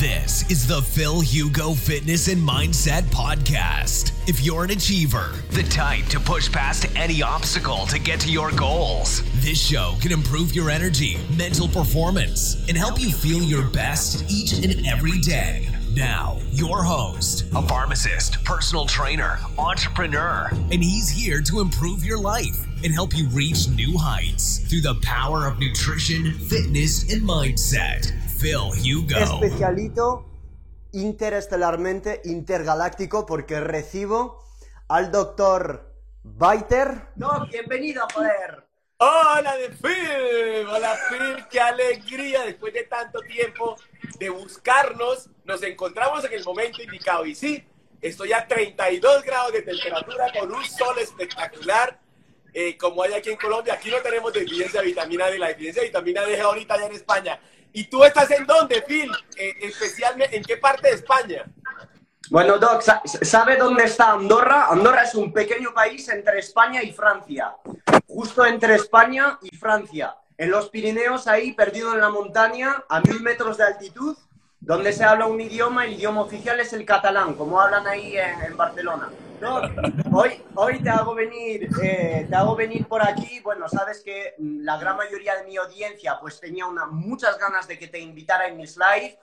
This is the Phil Hugo Fitness and Mindset Podcast. If you're an achiever, the type to push past any obstacle to get to your goals, this show can improve your energy, mental performance, and help you feel your best each and every day. Now, your host, a pharmacist, personal trainer, entrepreneur, and he's here to improve your life and help you reach new heights through the power of nutrition, fitness, and mindset. Phil Hugo. especialito interestelarmente intergaláctico porque recibo al doctor Biter. No, bienvenido, joder. Hola de Phil, hola Phil, qué alegría después de tanto tiempo de buscarnos, nos encontramos en el momento indicado y sí, estoy a 32 grados de temperatura con un sol espectacular eh, como hay aquí en Colombia, aquí no tenemos deficiencia de vitamina D, la deficiencia de vitamina D es ahorita allá en España. ¿Y tú estás en dónde, Phil? Eh, especialmente, ¿en qué parte de España? Bueno, Doc, sa- ¿sabe dónde está Andorra? Andorra es un pequeño país entre España y Francia. Justo entre España y Francia. En los Pirineos, ahí, perdido en la montaña, a mil metros de altitud, donde se habla un idioma, el idioma oficial es el catalán, como hablan ahí en, Barcelona. Hoy, hoy te hago venir, eh, te hago venir por aquí. Bueno, sabes que mm, la gran mayoría de mi audiencia, pues tenía muchas ganas de que te invitara en mis live.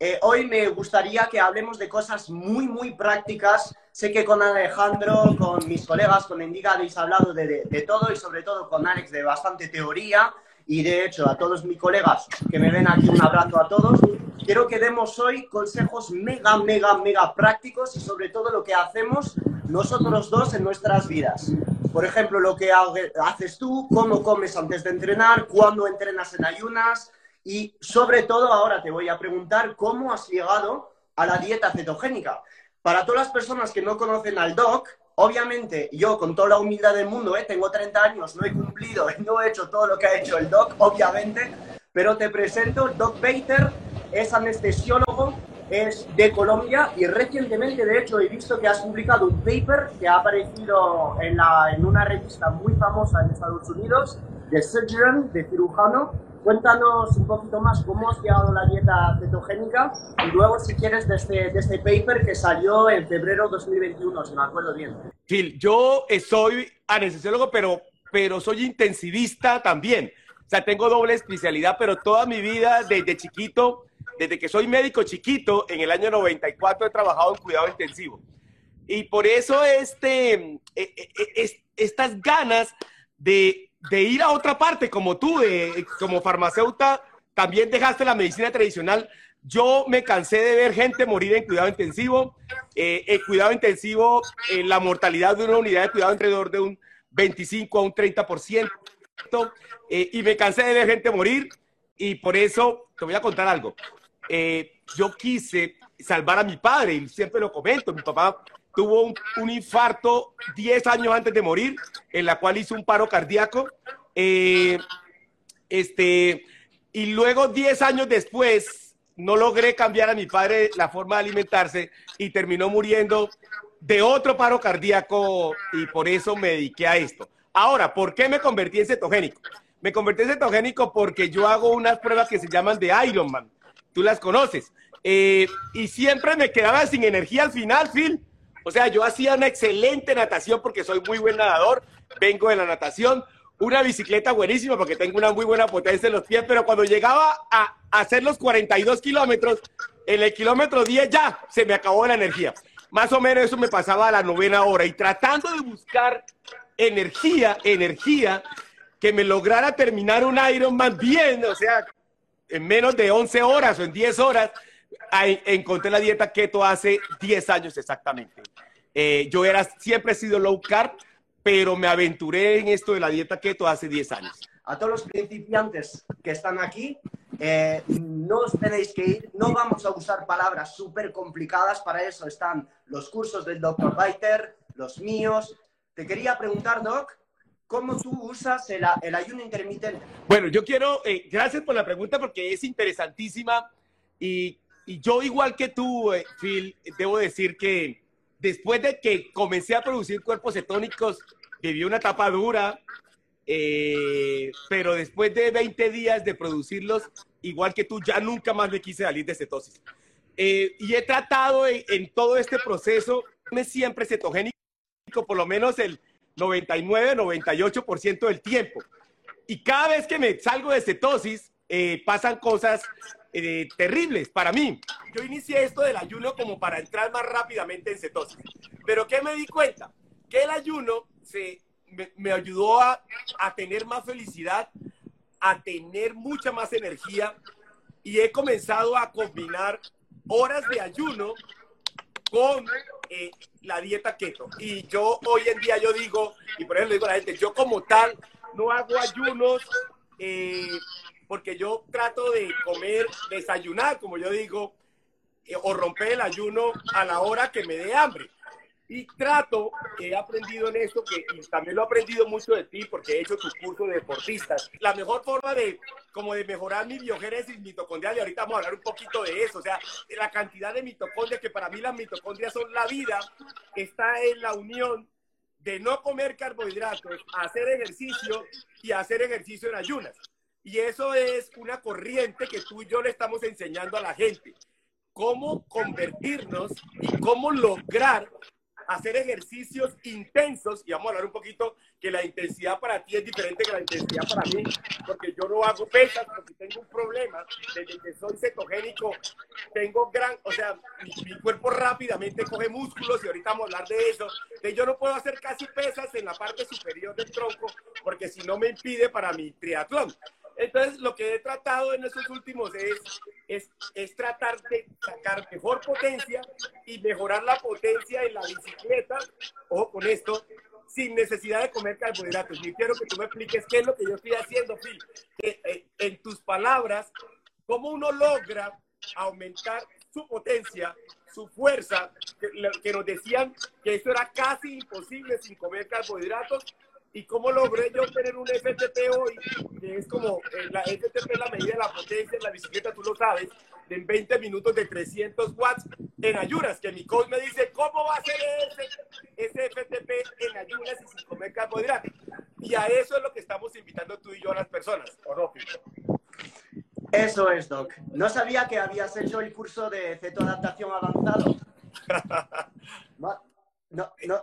Eh, hoy me gustaría que hablemos de cosas muy, muy prácticas. Sé que con Alejandro, con mis colegas, con Endiga habéis hablado de, de- de todo y sobre todo con Alex de bastante teoría. Y de hecho, a todos mis colegas que me ven aquí, un abrazo a todos. Quiero que demos hoy consejos mega, mega, mega prácticos y sobre todo lo que hacemos nosotros dos en nuestras vidas. Por ejemplo, lo que ha- haces tú, cómo comes antes de entrenar, cuándo entrenas en ayunas, y sobre todo ahora te voy a preguntar cómo has llegado a la dieta cetogénica. Para todas las personas que no conocen al doc, obviamente yo con toda la humildad del mundo, ¿eh? tengo 30 años, no he cumplido, no he hecho todo lo que ha hecho el doc, obviamente, pero te presento, Doc Bater es anestesiólogo, es de Colombia y recientemente, de hecho, he visto que has publicado un paper que ha aparecido en, una revista muy famosa en Estados Unidos, de Surgeon, de cirujano. Cuéntanos un poquito más cómo has llegado la dieta cetogénica y luego, si quieres, de este, de este paper que salió en febrero 2021, si me acuerdo bien. Phil, yo soy anestesiólogo, pero, pero soy intensivista también. O sea, tengo doble especialidad, pero toda mi vida, desde chiquito, desde que soy médico chiquito, en el año 94 he trabajado en cuidado intensivo. Y por eso este, eh, eh, eh, es- estas ganas de, de ir a otra parte, como tú, de, como farmacéuta, también dejaste la medicina tradicional. Yo me cansé de ver gente morir en cuidado intensivo. Eh, el cuidado intensivo, eh, la mortalidad de una unidad de cuidado alrededor de un 25 a un 30%. eh, y me cansé de ver gente morir. Y por eso te voy a contar algo. Eh, yo quise salvar a mi padre y siempre lo comento. Mi papá tuvo un, infarto 10 años antes de morir, en la cual hizo un paro cardíaco. Eh, este, y luego 10 años después, no logré cambiar a mi padre la forma de alimentarse y terminó muriendo de otro paro cardíaco y por eso me dediqué a esto. Ahora, ¿por qué me convertí en cetogénico? Me convertí en cetogénico porque yo hago unas pruebas que se llaman de Ironman. Tú las conoces. Eh, y siempre me quedaba sin energía al final, Phil. O sea, yo hacía una excelente natación porque soy muy buen nadador, vengo de la natación, una bicicleta buenísima porque tengo una muy buena potencia en los pies, pero cuando llegaba a hacer los 42 kilómetros, en el kilómetro 10 ya se me acabó la energía. Más o menos eso me pasaba a la novena hora y tratando de buscar energía, energía que me lograra terminar un Ironman bien, o sea, en menos de 11 horas o en 10 horas, encontré la dieta keto hace 10 años exactamente. Eh, yo era, siempre he sido low carb, pero me aventuré en esto de la dieta keto hace 10 años. A todos los principiantes que están aquí, eh, no os tenéis que ir, no vamos a usar palabras súper complicadas, para eso están los cursos del Dr. Biter, los míos. Te quería preguntar, Doc, ¿cómo tú usas el, el ayuno intermitente? Bueno, yo quiero, eh, gracias por la pregunta porque es interesantísima y, y yo igual que tú, eh, Phil, debo decir que después de que comencé a producir cuerpos cetónicos, viví una etapa dura, eh, pero después de 20 días de producirlos, igual que tú, ya nunca más me quise salir de cetosis. Eh, y he tratado en, todo este proceso, me siempre cetogénico, por lo menos el 99, 98% del tiempo. Y cada vez que me salgo de cetosis, eh, pasan cosas eh, terribles para mí. Yo inicié esto del ayuno como para entrar más rápidamente en cetosis. Pero ¿qué me di cuenta? Que el ayuno se, me, me ayudó a, a tener más felicidad, a tener mucha más energía y he comenzado a combinar horas de ayuno con eh, la dieta keto. Y yo hoy en día yo digo, y por ejemplo digo a la gente, yo como tal no hago ayunos eh, porque yo trato de comer, desayunar, como yo digo, eh, o romper el ayuno a la hora que me dé hambre. Y trato, he aprendido en esto, que y también lo he aprendido mucho de ti, porque he hecho tu curso de deportistas. La mejor forma de, como de mejorar mi biogénesis mitocondrial, y ahorita vamos a hablar un poquito de eso, o sea, la cantidad de mitocondrias, que para mí las mitocondrias son la vida, está en la unión de no comer carbohidratos, hacer ejercicio y hacer ejercicio en ayunas. Y eso es una corriente que tú y yo le estamos enseñando a la gente. Cómo convertirnos y cómo lograr hacer ejercicios intensos, y vamos a hablar un poquito que la intensidad para ti es diferente que la intensidad para mí, porque yo no hago pesas, porque tengo un problema, desde que soy cetogénico, tengo gran, o sea, mi, mi cuerpo rápidamente coge músculos, y ahorita vamos a hablar de eso, de yo no puedo hacer casi pesas en la parte superior del tronco, porque si no me impide para mi triatlón. Entonces, lo que he tratado en estos últimos es, es, es, tratar de sacar mejor potencia y mejorar la potencia en la bicicleta, ojo con esto, sin necesidad de comer carbohidratos. Y quiero que tú me expliques qué es lo que yo estoy haciendo, Phil. Eh, en tus palabras, cómo uno logra aumentar su potencia, su fuerza, que, que nos decían que eso era casi imposible sin comer carbohidratos y cómo logré yo tener un FTP hoy, que es como, eh, la FTP es la medida de la potencia en la bicicleta, tú lo sabes, en 20 minutos de 300 watts en ayunas, que mi coach me dice, ¿cómo va a ser ese, ese FTP en ayunas y sin comer carbohidratos? Y a eso es lo que estamos invitando tú y yo a las personas, ¿o no, Eso es, Doc. No sabía que habías hecho el curso de cetoadaptación avanzado. No, no, no,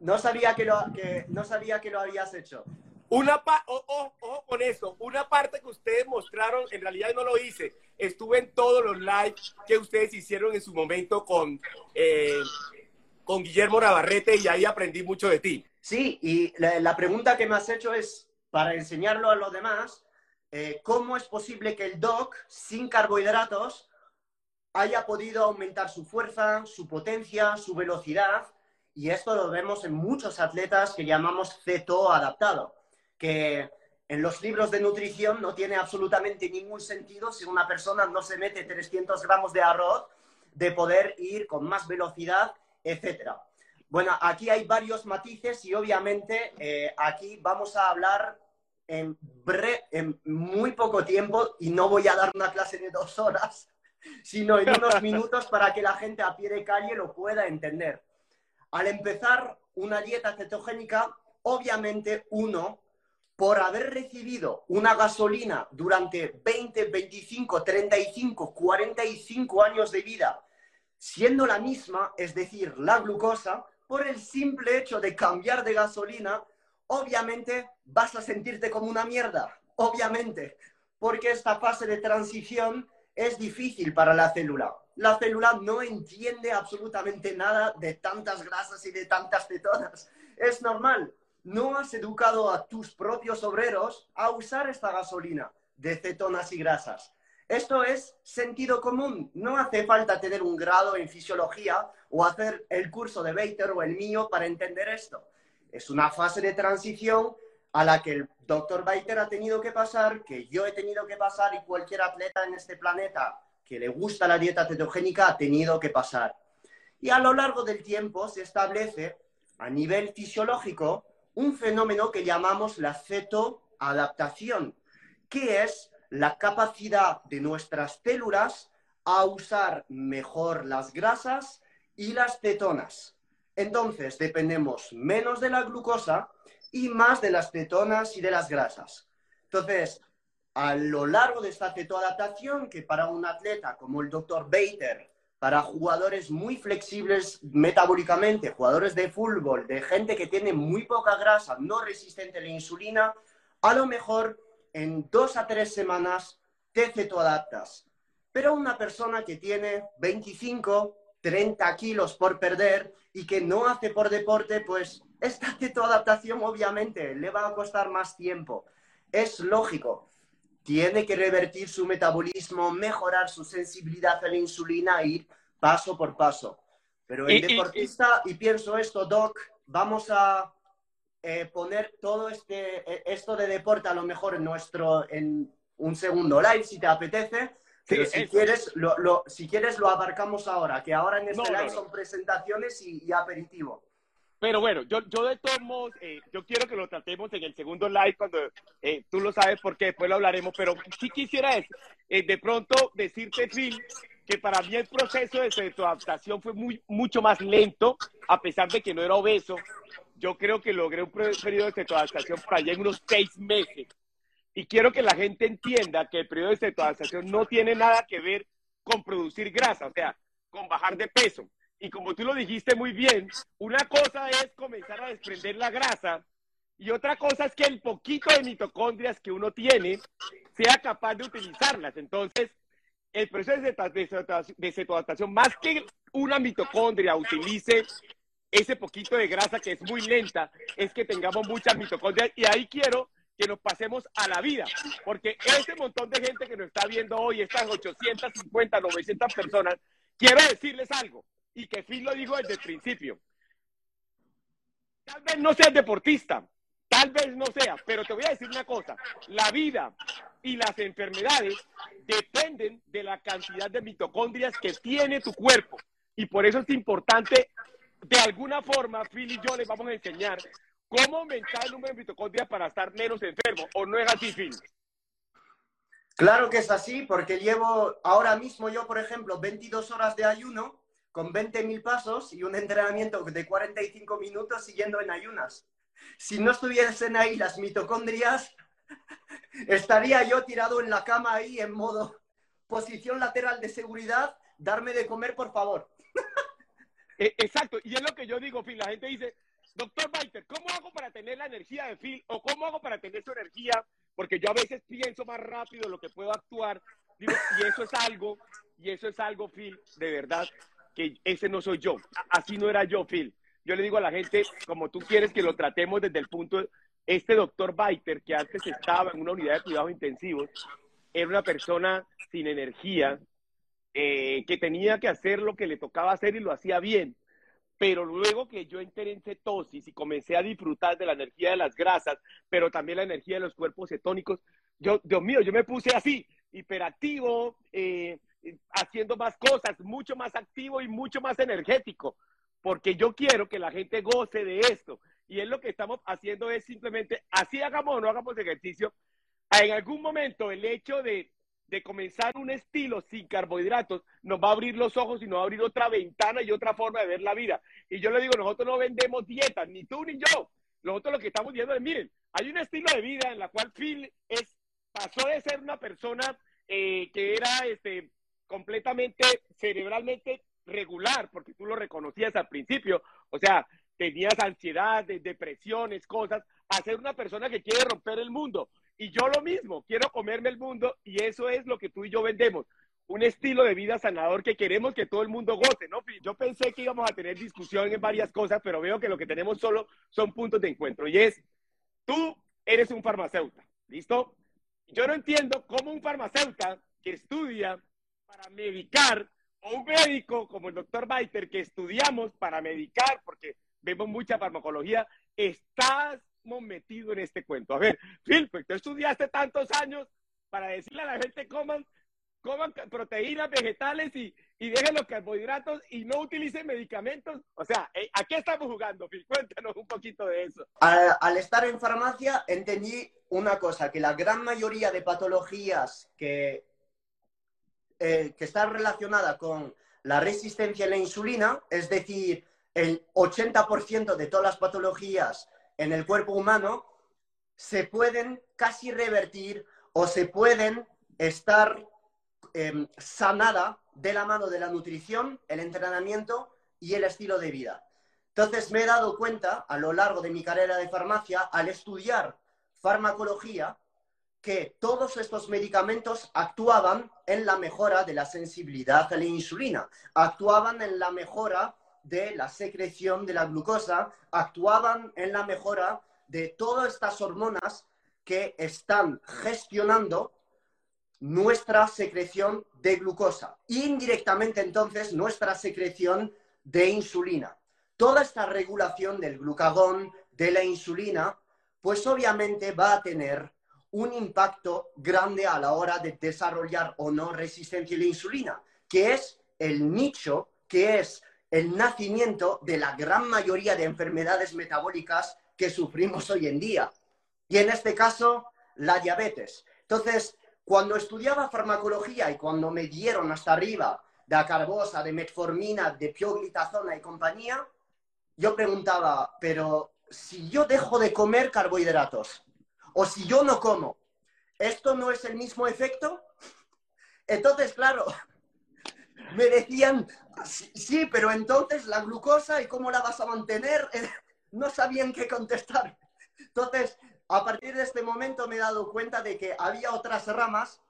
no sabía que lo, que, no sabía que lo habías hecho. Una pa ojo, oh, oh, con eso, una parte que ustedes mostraron, en realidad no lo hice, estuve en todos los lives que ustedes hicieron en su momento con, eh, con Guillermo Navarrete y ahí aprendí mucho de ti. Sí, y la, la pregunta que me has hecho es, para enseñarlo a los demás, eh, ¿cómo es posible que el doc, sin carbohidratos, haya podido aumentar su fuerza, su potencia, su velocidad? Y esto lo vemos en muchos atletas que llamamos ceto adaptado, que en los libros de nutrición no tiene absolutamente ningún sentido si una persona no se mete 300 gramos de arroz de poder ir con más velocidad, etc. Bueno, aquí hay varios matices y obviamente eh, aquí vamos a hablar en, bre en muy poco tiempo y no voy a dar una clase de dos horas, sino en unos minutos para que la gente a pie de calle lo pueda entender. Al empezar una dieta cetogénica, obviamente uno, por haber recibido una gasolina durante 20, 25, 35, 45 años de vida, siendo la misma, es decir, la glucosa, por el simple hecho de cambiar de gasolina, obviamente vas a sentirte como una mierda, obviamente, porque esta fase de transición es difícil para la célula la célula no entiende absolutamente nada de tantas grasas y de tantas cetonas. Es normal. No has educado a tus propios obreros a usar esta gasolina de cetonas y grasas. Esto es sentido común. No hace falta tener un grado en fisiología o hacer el curso de Baiter o el mío para entender esto. Es una fase de transición a la que el doctor Baiter ha tenido que pasar, que yo he tenido que pasar y cualquier atleta en este planeta que le gusta la dieta cetogénica ha tenido que pasar. Y a lo largo del tiempo se establece a nivel fisiológico un fenómeno que llamamos la cetoadaptación, que es la capacidad de nuestras células a usar mejor las grasas y las cetonas. Entonces dependemos menos de la glucosa y más de las cetonas y de las grasas. Entonces, a lo largo de esta cetoadaptación, que para un atleta como el doctor Bater, para jugadores muy flexibles metabólicamente, jugadores de fútbol, de gente que tiene muy poca grasa, no resistente a la insulina, a lo mejor en dos a tres semanas te cetoadaptas. Pero una persona que tiene 25, 30 kilos por perder y que no hace por deporte, pues esta cetoadaptación obviamente le va a costar más tiempo. Es lógico tiene que revertir su metabolismo, mejorar su sensibilidad a la insulina e ir paso por paso. Pero el deportista, y, pienso esto, Doc, vamos a eh, poner todo este, esto de deporte a lo mejor en nuestro, en un segundo live, si te apetece. Pero si, quieres, lo, si quieres, lo abarcamos ahora, que ahora en este live son presentaciones y aperitivo. Pero bueno, yo, yo de todos modos, eh, yo quiero que lo tratemos en el segundo live cuando eh, tú lo sabes porque después lo hablaremos, pero sí quisiera es, eh, de pronto decirte, Phil, que para mí el proceso de adaptación fue muy, mucho más lento, a pesar de que no era obeso. Yo creo que logré un periodo de adaptación por allá en unos seis meses. Y quiero que la gente entienda que el periodo de adaptación no tiene nada que ver con producir grasa, o sea, con bajar de peso y como tú lo dijiste muy bien, una cosa es comenzar a desprender la grasa y otra cosa es que el poquito de mitocondrias que uno tiene sea capaz de utilizarlas. Entonces, el proceso de cetoadaptación, más que una mitocondria utilice ese poquito de grasa que es muy lenta, es que tengamos muchas mitocondrias y ahí quiero que nos pasemos a la vida, porque ese montón de gente que nos está viendo hoy, estas 850, 900 personas, quiero decirles algo, y que Phil lo dijo desde el principio. Tal vez no seas deportista, tal vez no sea, pero te voy a decir una cosa, la vida y las enfermedades dependen de la cantidad de mitocondrias que tiene tu cuerpo. Y por eso es importante, de alguna forma, Phil y yo les vamos a enseñar cómo aumentar el número de mitocondrias para estar menos enfermo. ¿O no es así, Phil? Claro que es así, porque llevo ahora mismo yo, por ejemplo, 22 horas de ayuno con 20.000 pasos y un entrenamiento de 45 minutos siguiendo en ayunas. Si no estuviesen ahí las mitocondrias, estaría yo tirado en la cama ahí en modo posición lateral de seguridad, darme de comer, por favor. E, exacto, y es lo que yo digo, Phil. La gente dice, doctor Baiter, ¿cómo hago para tener la energía de Phil? ¿O cómo hago para tener su energía? Porque yo a veces pienso más rápido lo que puedo actuar. y eso es algo, y eso es algo, Phil, de verdad, ese no soy yo. Así no era yo, Phil. Yo le digo a la gente, como tú quieres que lo tratemos desde el punto, este doctor Baiter, que antes estaba en una unidad de cuidados intensivos, era una persona sin energía, eh, que tenía que hacer lo que le tocaba hacer y lo hacía bien. Pero luego que yo entré en cetosis y comencé a disfrutar de la energía de las grasas, pero también la energía de los cuerpos cetónicos, yo, Dios mío, yo me puse así, hiperactivo, eh, haciendo más cosas, mucho más activo y mucho más energético, porque yo quiero que la gente goce de esto. Y es lo que estamos haciendo es simplemente, así hagamos o no hagamos ejercicio, en algún momento el hecho de, de comenzar un estilo sin carbohidratos nos va a abrir los ojos y nos va a abrir otra ventana y otra forma de ver la vida. Y yo le digo, nosotros no vendemos dietas, ni tú ni yo. Nosotros lo que estamos diciendo es, miren, hay un estilo de vida en la cual Phil es, pasó de ser una persona eh, que era este, completamente cerebralmente regular, porque tú lo reconocías al principio, o sea, tenías ansiedad, depresiones, cosas, a ser una persona que quiere romper el mundo. Y yo lo mismo, quiero comerme el mundo y eso es lo que tú y yo vendemos. Un estilo de vida sanador que queremos que todo el mundo goce, ¿no? Yo pensé que íbamos a tener discusión en varias cosas, pero veo que lo que tenemos solo son puntos de encuentro. Y es, tú eres un farmacéutico, ¿listo? Yo no entiendo cómo un farmacéutico que estudia para medicar, o un médico como el doctor Baiter, que estudiamos para medicar, porque vemos mucha farmacología, estás metido en este cuento. A ver, Phil, pues tú estudiaste tantos años para decirle a la gente coman, coman proteínas vegetales y, y dejen los carbohidratos y no utilicen medicamentos. O sea, eh, ¿a qué estamos jugando, Phil? Cuéntanos un poquito de eso. Al, al estar en farmacia entendí una cosa, que la gran mayoría de patologías que eh, que está relacionada con la resistencia a la insulina, es decir, el 80% de todas las patologías en el cuerpo humano se pueden casi revertir o se pueden estar em, sanada de la mano de la nutrición, el entrenamiento y el estilo de vida. Entonces me he dado cuenta a lo largo de mi carrera de farmacia, al estudiar farmacología, que todos estos medicamentos actuaban en la mejora de la sensibilidad a la insulina, actuaban en la mejora de la secreción de la glucosa, actuaban en la mejora de todas estas hormonas que están gestionando nuestra secreción de glucosa, indirectamente entonces nuestra secreción de insulina. Toda esta regulación del glucagón, de la insulina, pues obviamente va a tener un impacto grande a la hora de desarrollar o no resistencia a la insulina, que es el nicho, que es el nacimiento de la gran mayoría de enfermedades metabólicas que sufrimos hoy en día. Y en este caso, la diabetes. Entonces, cuando estudiaba farmacología y cuando me dieron hasta arriba de acarbosa, de metformina, de pioglitazona y compañía, yo preguntaba, pero si yo dejo de comer carbohidratos o si yo no como, ¿esto no es el mismo efecto? Entonces, claro, me decían, sí, pero entonces la glucosa y cómo la vas a mantener, no sabían qué contestar. Entonces, a partir de este momento me he dado cuenta de que había otras ramas,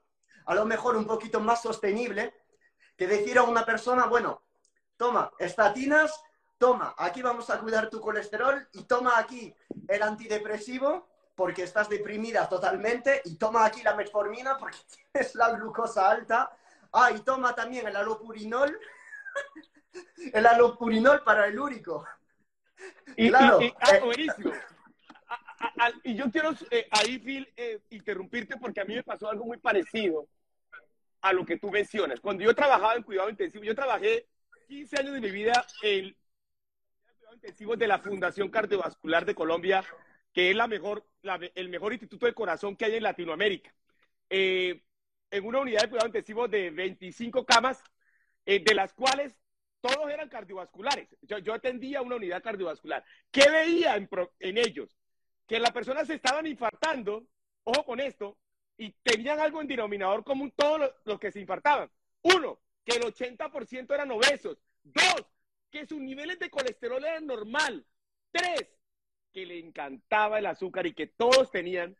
a lo mejor un poquito más sostenible, que decir a una persona, bueno, toma estatinas, toma, aquí vamos a cuidar tu colesterol y toma aquí el antidepresivo porque estás deprimida totalmente y toma aquí la metformina porque tienes la glucosa alta. Ah, y toma también el alopurinol, el alopurinol para el úrico. Y, claro, y, ah, eh, y yo quiero eh, ahí, Phil, eh, interrumpirte porque a mí me pasó algo muy parecido a lo que tú mencionas. Cuando yo trabajaba en cuidado intensivo, yo trabajé 15 años de mi vida en cuidado intensivo de la Fundación Cardiovascular de Colombia, que es la mejor, el mejor instituto de corazón que hay en Latinoamérica. Eh, en una unidad de cuidado intensivo de 25 camas, eh, de las cuales todos eran cardiovasculares. Yo, yo, atendía una unidad cardiovascular. ¿Qué veía en, en ellos? Que las personas se estaban infartando, ojo con esto, y tenían algo en denominador común todos los, que se infartaban. Uno, que el 80% eran obesos. Dos, que sus niveles de colesterol eran normal. Tres, que le encantaba el azúcar y que todos tenían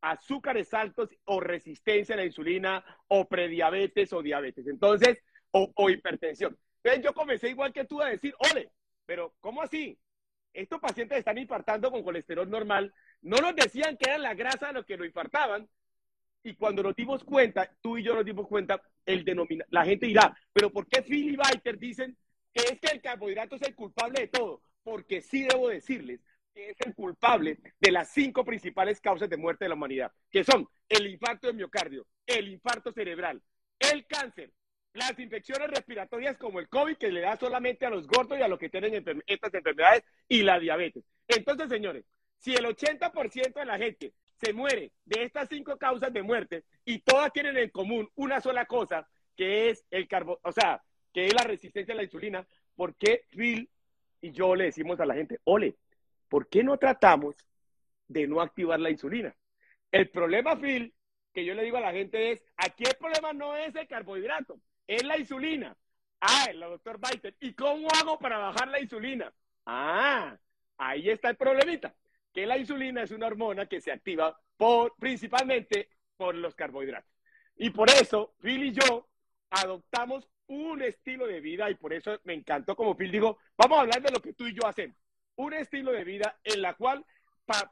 azúcares altos o resistencia a la insulina o prediabetes o diabetes. Entonces, o, o hipertensión. Entonces yo comencé igual que tú a decir, ole, pero ¿cómo así? Estos pacientes están infartando con colesterol normal. No nos decían que era la grasa lo que lo infartaban, y cuando nos dimos cuenta, tú y yo nos dimos cuenta, el denomina, la gente dirá, pero ¿por qué Phil y Biter dicen que es que el carbohidrato es el culpable de todo? Porque sí debo decirles que es el culpable de las cinco principales causas de muerte de la humanidad, que son el infarto de miocardio, el infarto cerebral, el cáncer, las infecciones respiratorias como el COVID, que le da solamente a los gordos y a los que tienen estas enfermedades, y la diabetes. Entonces, señores, si el 80% de la gente se muere de estas cinco causas de muerte y todas tienen en común una sola cosa, que es el carbo, o sea, que es la resistencia a la insulina, ¿por qué Phil y yo le decimos a la gente, ole, ¿por qué no tratamos de no activar la insulina? El problema, Phil, que yo le digo a la gente es, aquí el problema no es el carbohidrato, es la insulina. Ah, el doctor Biter, ¿y cómo hago para bajar la insulina? Ah, ahí está el problemita que la insulina es una hormona que se activa por, principalmente por los carbohidratos. Y por eso, Phil y yo adoptamos un estilo de vida y por eso me encantó como Phil dijo, vamos a hablar de lo que tú y yo hacemos. Un estilo de vida en la cual,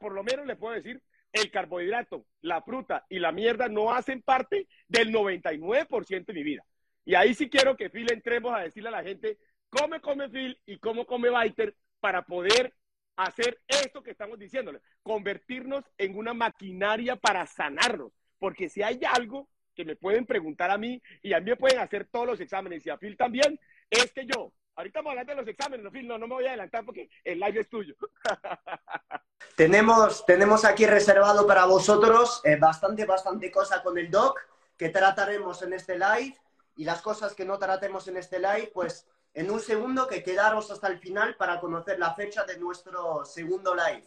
por lo menos le puedo decir, el carbohidrato, la fruta y la mierda no hacen parte del 99% de mi vida. Y ahí sí quiero que Phil entremos a decirle a la gente cómo come Phil y cómo come Biter para poder hacer esto que estamos diciéndole, convertirnos en una maquinaria para sanarnos. Porque si hay algo que me pueden preguntar a mí y a mí me pueden hacer todos los exámenes y a Phil también, es que yo, ahorita vamos a hablar de los exámenes, no, no, me voy a adelantar porque el live es tuyo. tenemos, tenemos aquí reservado para vosotros eh, bastante, bastante cosa con el doc que trataremos en este live y las cosas que no tratemos en este live, pues en un segundo que quedaros hasta el final para conocer la fecha de nuestro segundo live.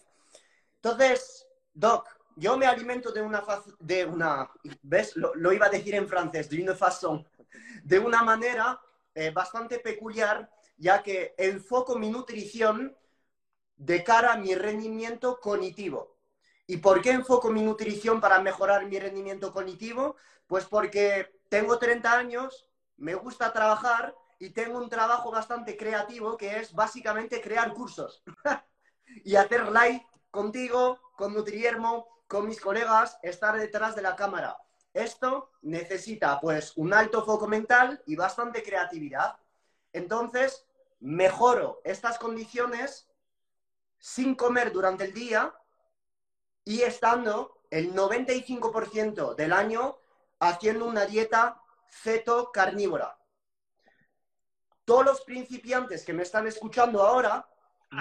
Entonces, Doc, yo me alimento de una, de una ¿ves? Lo, iba a decir en francés, de una façon, de una manera eh, bastante peculiar, ya que enfoco mi nutrición de cara a mi rendimiento cognitivo. ¿Y por qué enfoco mi nutrición para mejorar mi rendimiento cognitivo? Pues porque tengo 30 años, me gusta trabajar y tengo un trabajo bastante creativo que es básicamente crear cursos y hacer live contigo, con Nutriermo, con mis colegas, estar detrás de la cámara. Esto necesita pues un alto foco mental y bastante creatividad. Entonces, mejoro estas condiciones sin comer durante el día y estando el 95% del año haciendo una dieta ceto carnívora. Todos los principiantes que me están escuchando ahora,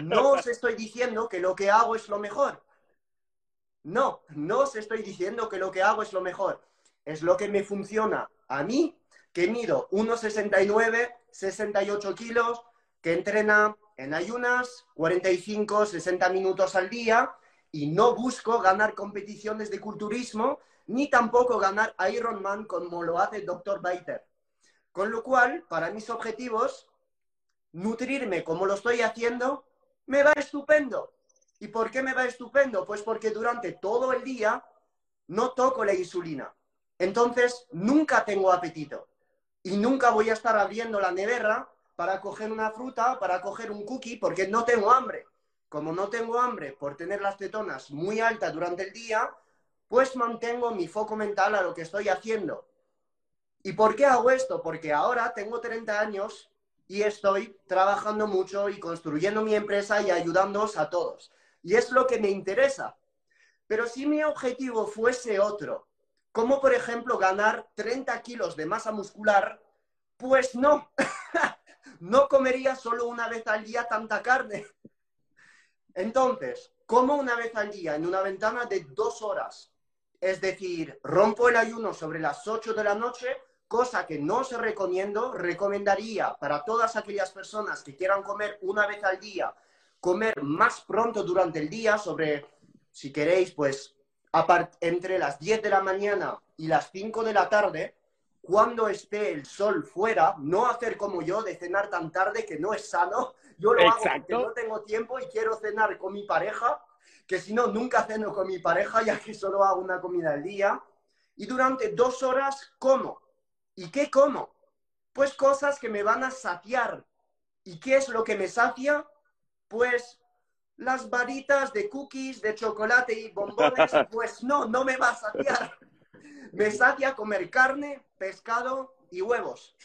no os estoy diciendo que lo que hago es lo mejor. No, no os estoy diciendo que lo que hago es lo mejor. Es lo que me funciona a mí, que mido 1,69, 68 kilos, que entrena en ayunas 45, 60 minutos al día y no busco ganar competiciones de culturismo ni tampoco ganar Ironman como lo hace el Dr. Biter. Con lo cual, para mis objetivos, nutrirme como lo estoy haciendo, me va estupendo. ¿Y por qué me va estupendo? Pues porque durante todo el día no toco la insulina. Entonces, nunca tengo apetito. Y nunca voy a estar abriendo la nevera para coger una fruta, para coger un cookie, porque no tengo hambre. Como no tengo hambre por tener las tetonas muy altas durante el día, pues mantengo mi foco mental a lo que estoy haciendo. ¿Y por qué hago esto? Porque ahora tengo 30 años y estoy trabajando mucho y construyendo mi empresa y ayudándoos a todos. Y es lo que me interesa. Pero si mi objetivo fuese otro, como por ejemplo ganar 30 kilos de masa muscular, pues no, no comería solo una vez al día tanta carne. Entonces, como una vez al día en una ventana de dos horas. Es decir, rompo el ayuno sobre las 8 de la noche, cosa que no se recomiendo. Recomendaría para todas aquellas personas que quieran comer una vez al día comer más pronto durante el día, sobre, si queréis, pues entre las 10 de la mañana y las 5 de la tarde, cuando esté el sol fuera, no hacer como yo de cenar tan tarde que no es sano. Yo lo hago porque no tengo tiempo y quiero cenar con mi pareja, que si no, nunca ceno con mi pareja, ya que solo hago una comida al día. Y durante dos horas como. ¿Y qué como? Pues cosas que me van a saciar. ¿Y qué es lo que me sacia? pues las varitas de cookies, de chocolate y bombones, pues no, no me va a saciar. Me sacia comer carne, pescado y huevos.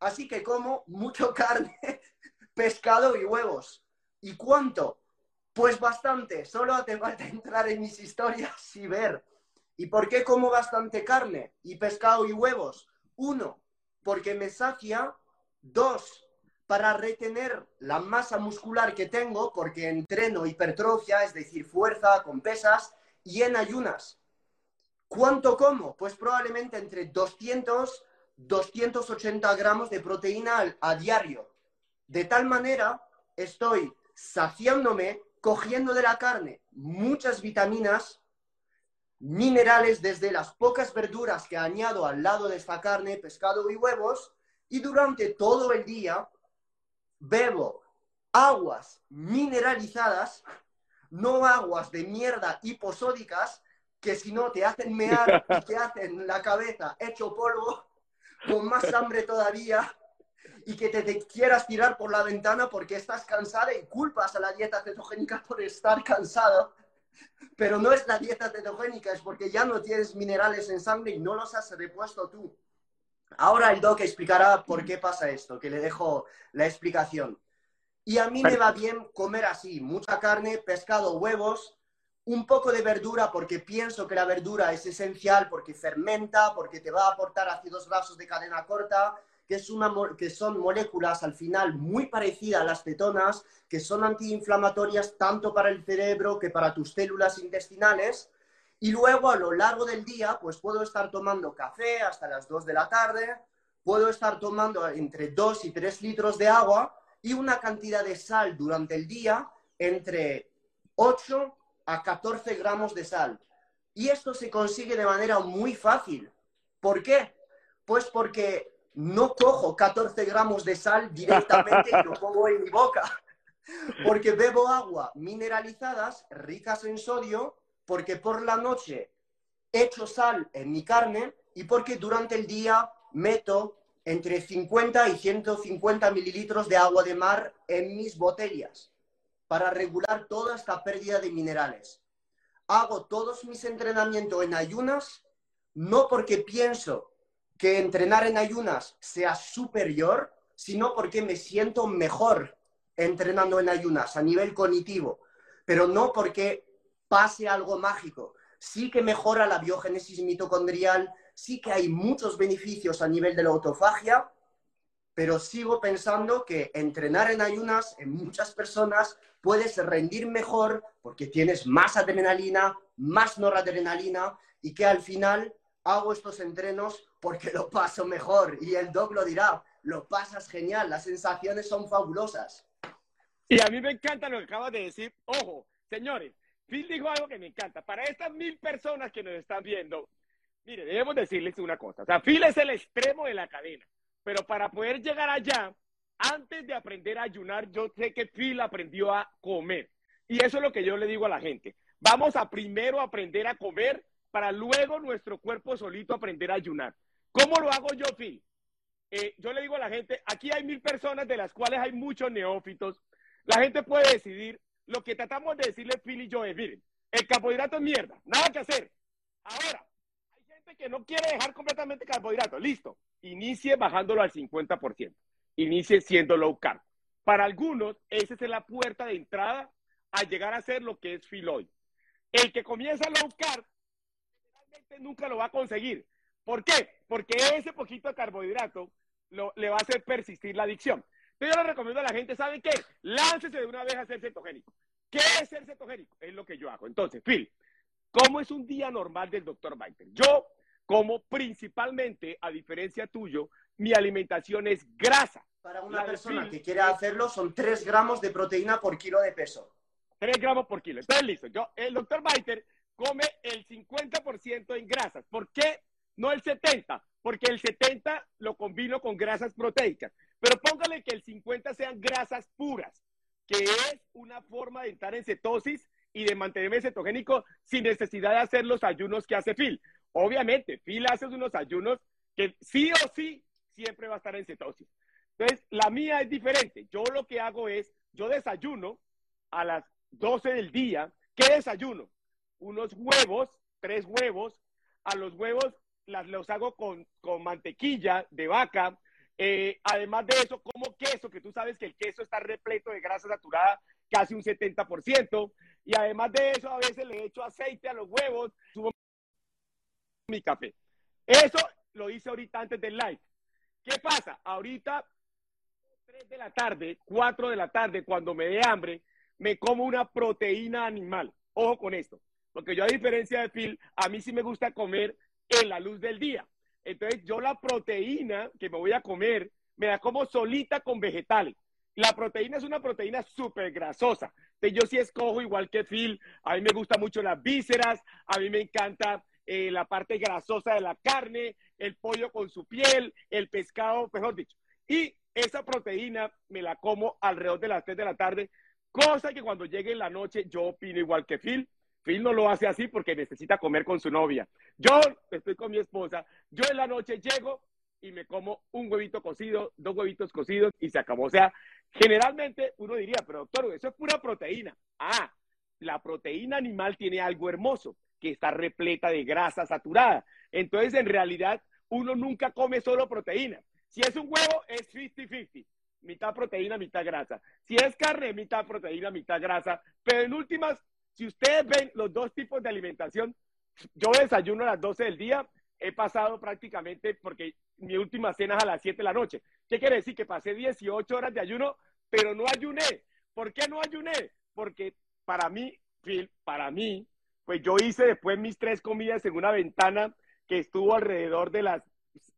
Así que como mucho carne, pescado y huevos. ¿Y cuánto? Pues bastante. Solo hace falta entrar en mis historias y ver. ¿Y por qué como bastante carne y pescado y huevos? Uno, porque me sacia. Dos, para retener la masa muscular que tengo, porque entreno hipertrofia, es decir, fuerza con pesas, y en ayunas. ¿Cuánto como? Pues probablemente entre 200, 280 gramos de proteína a diario. De tal manera, estoy saciándome, cogiendo de la carne muchas vitaminas, minerales desde las pocas verduras que añado al lado de esta carne, pescado y huevos, y durante todo el día bebo aguas mineralizadas, no aguas de mierda hiposódicas que si no te hacen mear y te hacen la cabeza hecho polvo, con más hambre todavía, y que te, quieras tirar por la ventana porque estás cansada y culpas a la dieta cetogénica por estar cansado. Pero no es la dieta cetogénica, es porque ya no tienes minerales en sangre y no los has repuesto tú. Ahora el doc explicará por qué pasa esto, que le dejo la explicación. Y a mí me va bien comer así, mucha carne, pescado, huevos, un poco de verdura porque pienso que la verdura es esencial porque fermenta, porque te va a aportar ácidos grasos de cadena corta, que, es una, que son moléculas al final muy parecidas a las cetonas, que son antiinflamatorias tanto para el cerebro que para tus células intestinales y luego a lo largo del día, pues puedo estar tomando café hasta las 2 de la tarde, puedo estar tomando entre 2 y 3 litros de agua y una cantidad de sal durante el día entre 8 a 14 gramos de sal. Y esto se consigue de manera muy fácil. ¿Por qué? Pues porque no cojo 14 gramos de sal directamente y lo pongo en mi boca. Porque bebo agua mineralizadas, ricas en sodio, porque por la noche echo sal en mi carne y porque durante el día meto entre 50 y 150 mililitros de agua de mar en mis botellas para regular toda esta pérdida de minerales. Hago todos mis entrenamientos en ayunas, no porque pienso que entrenar en ayunas sea superior, sino porque me siento mejor entrenando en ayunas a nivel cognitivo, pero no porque pase algo mágico. Sí que mejora la biogénesis mitocondrial, sí que hay muchos beneficios a nivel de la autofagia, pero sigo pensando que entrenar en ayunas en muchas personas puedes rendir mejor porque tienes más adrenalina, más noradrenalina y que al final hago estos entrenos porque lo paso mejor y el doc lo dirá, lo pasas genial, las sensaciones son fabulosas. Y a mí me encanta lo que acabas de decir. Ojo, señores, Phil dijo algo que me encanta. Para estas mil personas que nos están viendo, mire, debemos decirles una cosa. O sea, Phil es el extremo de la cadena. Pero para poder llegar allá, antes de aprender a ayunar, yo sé que Phil aprendió a comer. Y eso es lo que yo le digo a la gente. Vamos a primero aprender a comer para luego nuestro cuerpo solito aprender a ayunar. ¿Cómo lo hago yo, Phil? Eh, yo le digo a la gente, aquí hay mil personas de las cuales hay muchos neófitos. La gente puede decidir. Lo que tratamos de decirle Phil y yo es, miren, el carbohidrato es mierda, nada que hacer. Ahora, hay gente que no quiere dejar completamente carbohidrato. Listo, inicie bajándolo al 50%. Inicie siendo low carb. Para algunos, esa es la puerta de entrada a llegar a ser lo que es Phil hoy. El que comienza low carb, generalmente nunca lo va a conseguir. ¿Por qué? Porque ese poquito de carbohidrato le va a hacer persistir la adicción. Entonces yo le recomiendo a la gente, ¿saben qué? Láncese de una vez a ser cetogénico. ¿Qué es ser cetogénico? Es lo que yo hago. Entonces, Phil, ¿cómo es un día normal del doctor Biter? Yo como principalmente, a diferencia tuyo, mi alimentación es grasa. Para una persona que quiere hacerlo son 3 gramos de proteína por kilo de peso. 3 gramos por kilo. Entonces, listo. Yo, el doctor Biter come el 50% en grasas. ¿Por qué no el 70%? Porque el 70% lo combino con grasas proteicas. Pero póngale que el 50 sean grasas puras, que es una forma de entrar en cetosis y de mantenerme cetogénico sin necesidad de hacer los ayunos que hace Phil. Obviamente, Phil hace unos ayunos que sí o sí siempre va a estar en cetosis. Entonces, la mía es diferente. Yo lo que hago es, yo desayuno a las 12 del día. ¿Qué desayuno? Unos huevos, tres huevos. A los huevos las, los hago con, con mantequilla de vaca, eh, además de eso, como queso, que tú sabes que el queso está repleto de grasa saturada, casi un 70%. Y además de eso, a veces le echo aceite a los huevos, subo mi café. Eso lo hice ahorita antes del live. ¿Qué pasa? Ahorita, 3 de la tarde, 4 de la tarde, cuando me dé hambre, me como una proteína animal. Ojo con esto, porque yo a diferencia de Phil, a mí sí me gusta comer en la luz del día. Entonces, yo la proteína que me voy a comer, me la como solita con vegetales. La proteína es una proteína súper grasosa. Entonces, yo sí escojo igual que Phil. A mí me gustan mucho las vísceras, a mí me encanta eh, la parte grasosa de la carne, el pollo con su piel, el pescado, mejor dicho. Y esa proteína me la como alrededor de las 3 de la tarde, cosa que cuando llegue en la noche yo opino igual que Phil. Phil no lo hace así porque necesita comer con su novia. Yo estoy con mi esposa, yo en la noche llego y me como un huevito cocido, dos huevitos cocidos y se acabó. O sea, generalmente uno diría, pero doctor, eso es pura proteína. Ah, la proteína animal tiene algo hermoso, que está repleta de grasa saturada. Entonces, en realidad, uno nunca come solo proteína. Si es un huevo, es 50-50. Mitad proteína, mitad grasa. Si es carne, mitad proteína, mitad grasa. Pero en últimas, si ustedes ven los dos tipos de alimentación, yo desayuno a las 12 del día, he pasado prácticamente porque mi última cena es a las 7 de la noche. ¿Qué quiere decir? Que pasé 18 horas de ayuno, pero no ayuné. ¿Por qué no ayuné? Porque para mí, Phil, para mí, pues yo hice después mis tres comidas en una ventana que estuvo alrededor de las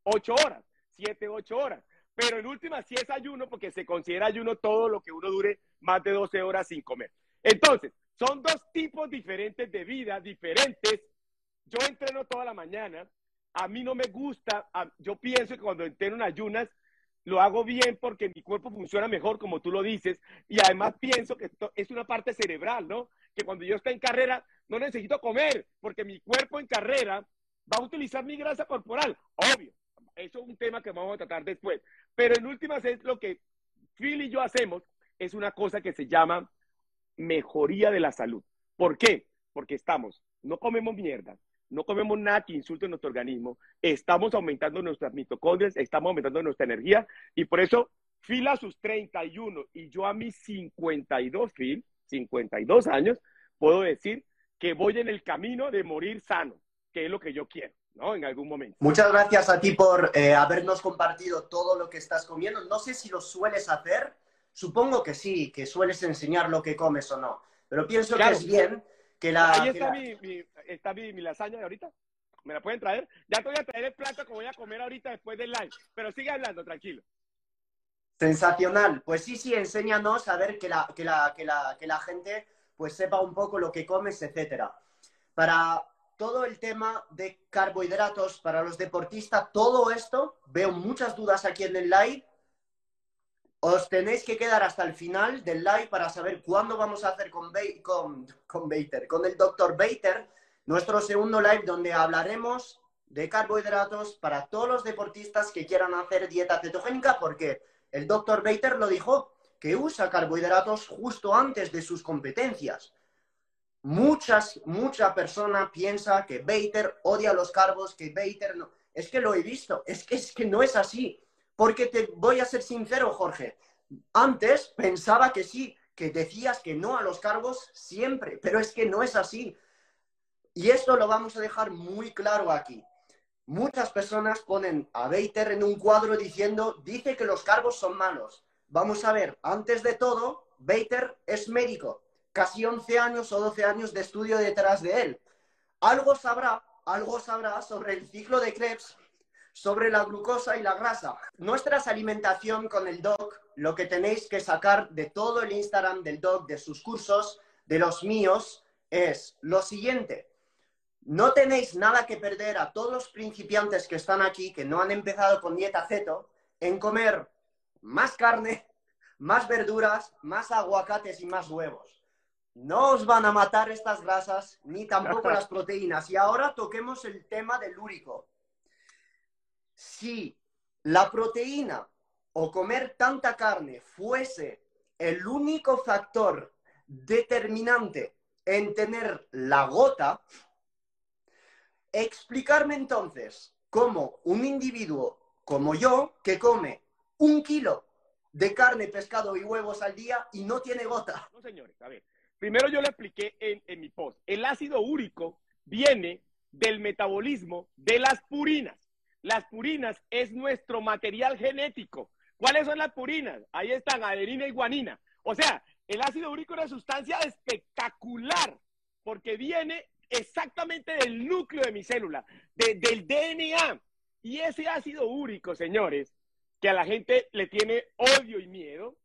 8 horas, 7, 8 horas. Pero en última sí es ayuno porque se considera ayuno todo lo que uno dure más de 12 horas sin comer. Entonces, son dos tipos diferentes de vida, diferentes, yo entreno toda la mañana, a mí no me gusta, yo pienso que cuando entreno en ayunas, lo hago bien porque mi cuerpo funciona mejor, como tú lo dices, y además pienso que esto es una parte cerebral, ¿no? Que cuando yo estoy en carrera, no necesito comer, porque mi cuerpo en carrera va a utilizar mi grasa corporal, obvio. Eso es un tema que vamos a tratar después. Pero en últimas es lo que Phil y yo hacemos, es una cosa que se llama mejoría de la salud. ¿Por qué? Porque estamos, no comemos mierda, no comemos nada que insulte nuestro organismo, estamos aumentando nuestras mitocondrias, estamos aumentando nuestra energía y por eso Phil a sus 31 y yo a mis 52, Phil, 52 años, puedo decir que voy en el camino de morir sano, que es lo que yo quiero. ¿no? En algún momento. Muchas gracias a ti por eh, habernos compartido todo lo que estás comiendo. No sé si lo sueles hacer, supongo que sí, que sueles enseñar lo que comes o no, pero pienso que es bien que la... Ahí está, Mi, está mi, lasaña de ahorita. ¿Me la pueden traer? Ya te voy a traer el plato que voy a comer ahorita después del live, pero sigue hablando, tranquilo. Sensacional. Pues sí, sí, enséñanos a ver que la, que la, que la, que la gente pues sepa un poco lo que comes, etcétera. Para todo el tema de carbohidratos para los deportistas, todo esto, veo muchas dudas aquí en el live. Os tenéis que quedar hasta el final del live para saber cuándo vamos a hacer con, con, el doctor Bater, nuestro segundo live donde hablaremos de carbohidratos para todos los deportistas que quieran hacer dieta cetogénica, porque el doctor Bater lo dijo, que usa carbohidratos justo antes de sus competencias. Muchas, mucha persona piensa que Bater odia los carbos, que Bater no. Es que lo he visto, es que, es que no es así. Porque te voy a ser sincero, Jorge. Antes pensaba que sí, que decías que no a los carbos siempre, pero es que no es así. Y esto lo vamos a dejar muy claro aquí. Muchas personas ponen a Bater en un cuadro diciendo, dice que los carbos son malos. Vamos a ver, antes de todo, Bater es médico casi 11 años o 12 años de estudio detrás de él. Algo sabrá, algo sabrá sobre el ciclo de Krebs, sobre la glucosa y la grasa. Nuestra alimentación con el doc, lo que tenéis que sacar de todo el Instagram del doc, de sus cursos, de los míos, es lo siguiente. No tenéis nada que perder a todos los principiantes que están aquí, que no han empezado con dieta ceto, en comer más carne, más verduras, más aguacates y más huevos. No os van a matar estas grasas ni tampoco las proteínas. Y ahora toquemos el tema del úrico. Si la proteína o comer tanta carne fuese el único factor determinante en tener la gota, explicarme entonces cómo un individuo como yo, que come un kilo de carne, pescado y huevos al día y no tiene gota. No, señores, a ver. Primero yo le expliqué en, mi post. El ácido úrico viene del metabolismo de las purinas. Las purinas es nuestro material genético. ¿Cuáles son las purinas? Ahí están, adenina y guanina. O sea, el ácido úrico es una sustancia espectacular porque viene exactamente del núcleo de mi célula, del DNA. Y ese ácido úrico, señores, que a la gente le tiene odio y miedo,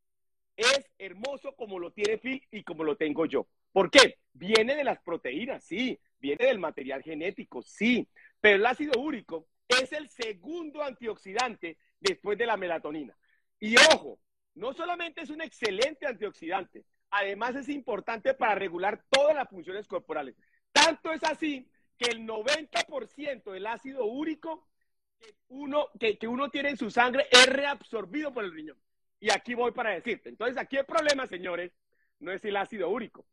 es hermoso como lo tiene Phil y como lo tengo yo. ¿Por qué? Viene de las proteínas, sí, viene del material genético, sí, pero el ácido úrico es el segundo antioxidante después de la melatonina. Y ojo, no solamente es un excelente antioxidante, además es importante para regular todas las funciones corporales. Tanto es así que el 90% del ácido úrico que uno, que, que uno tiene en su sangre es reabsorbido por el riñón. Y aquí voy para decirte. Entonces, aquí el problema, señores, no es el ácido úrico.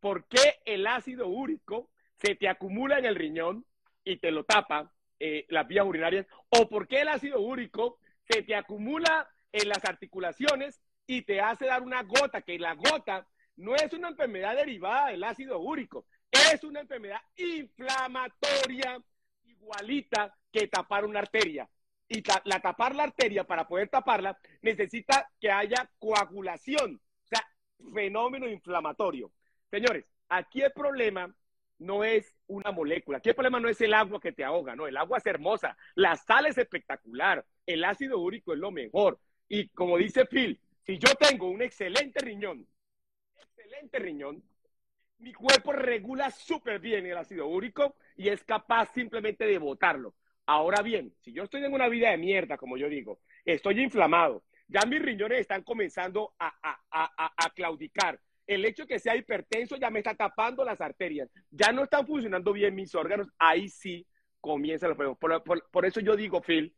¿Por qué el ácido úrico se te acumula en el riñón y te lo tapa eh, las vías urinarias? ¿O por qué el ácido úrico se te acumula en las articulaciones y te hace dar una gota? Que la gota no es una enfermedad derivada del ácido úrico, es una enfermedad inflamatoria igualita que tapar una arteria y la, tapar la arteria, para poder taparla, necesita que haya coagulación, o sea, fenómeno inflamatorio. Señores, aquí el problema no es una molécula, aquí el problema no es el agua que te ahoga, no, el agua es hermosa, la sal es espectacular, el ácido úrico es lo mejor. Y como dice Phil, si yo tengo un excelente riñón, excelente riñón, mi cuerpo regula súper bien el ácido úrico y es capaz simplemente de botarlo. Ahora bien, si yo estoy en una vida de mierda, como yo digo, estoy inflamado, ya mis riñones están comenzando a, a, claudicar. El hecho de que sea hipertenso ya me está tapando las arterias, ya no están funcionando bien mis órganos, ahí sí comienza los problemas. Por, por eso yo digo, Phil,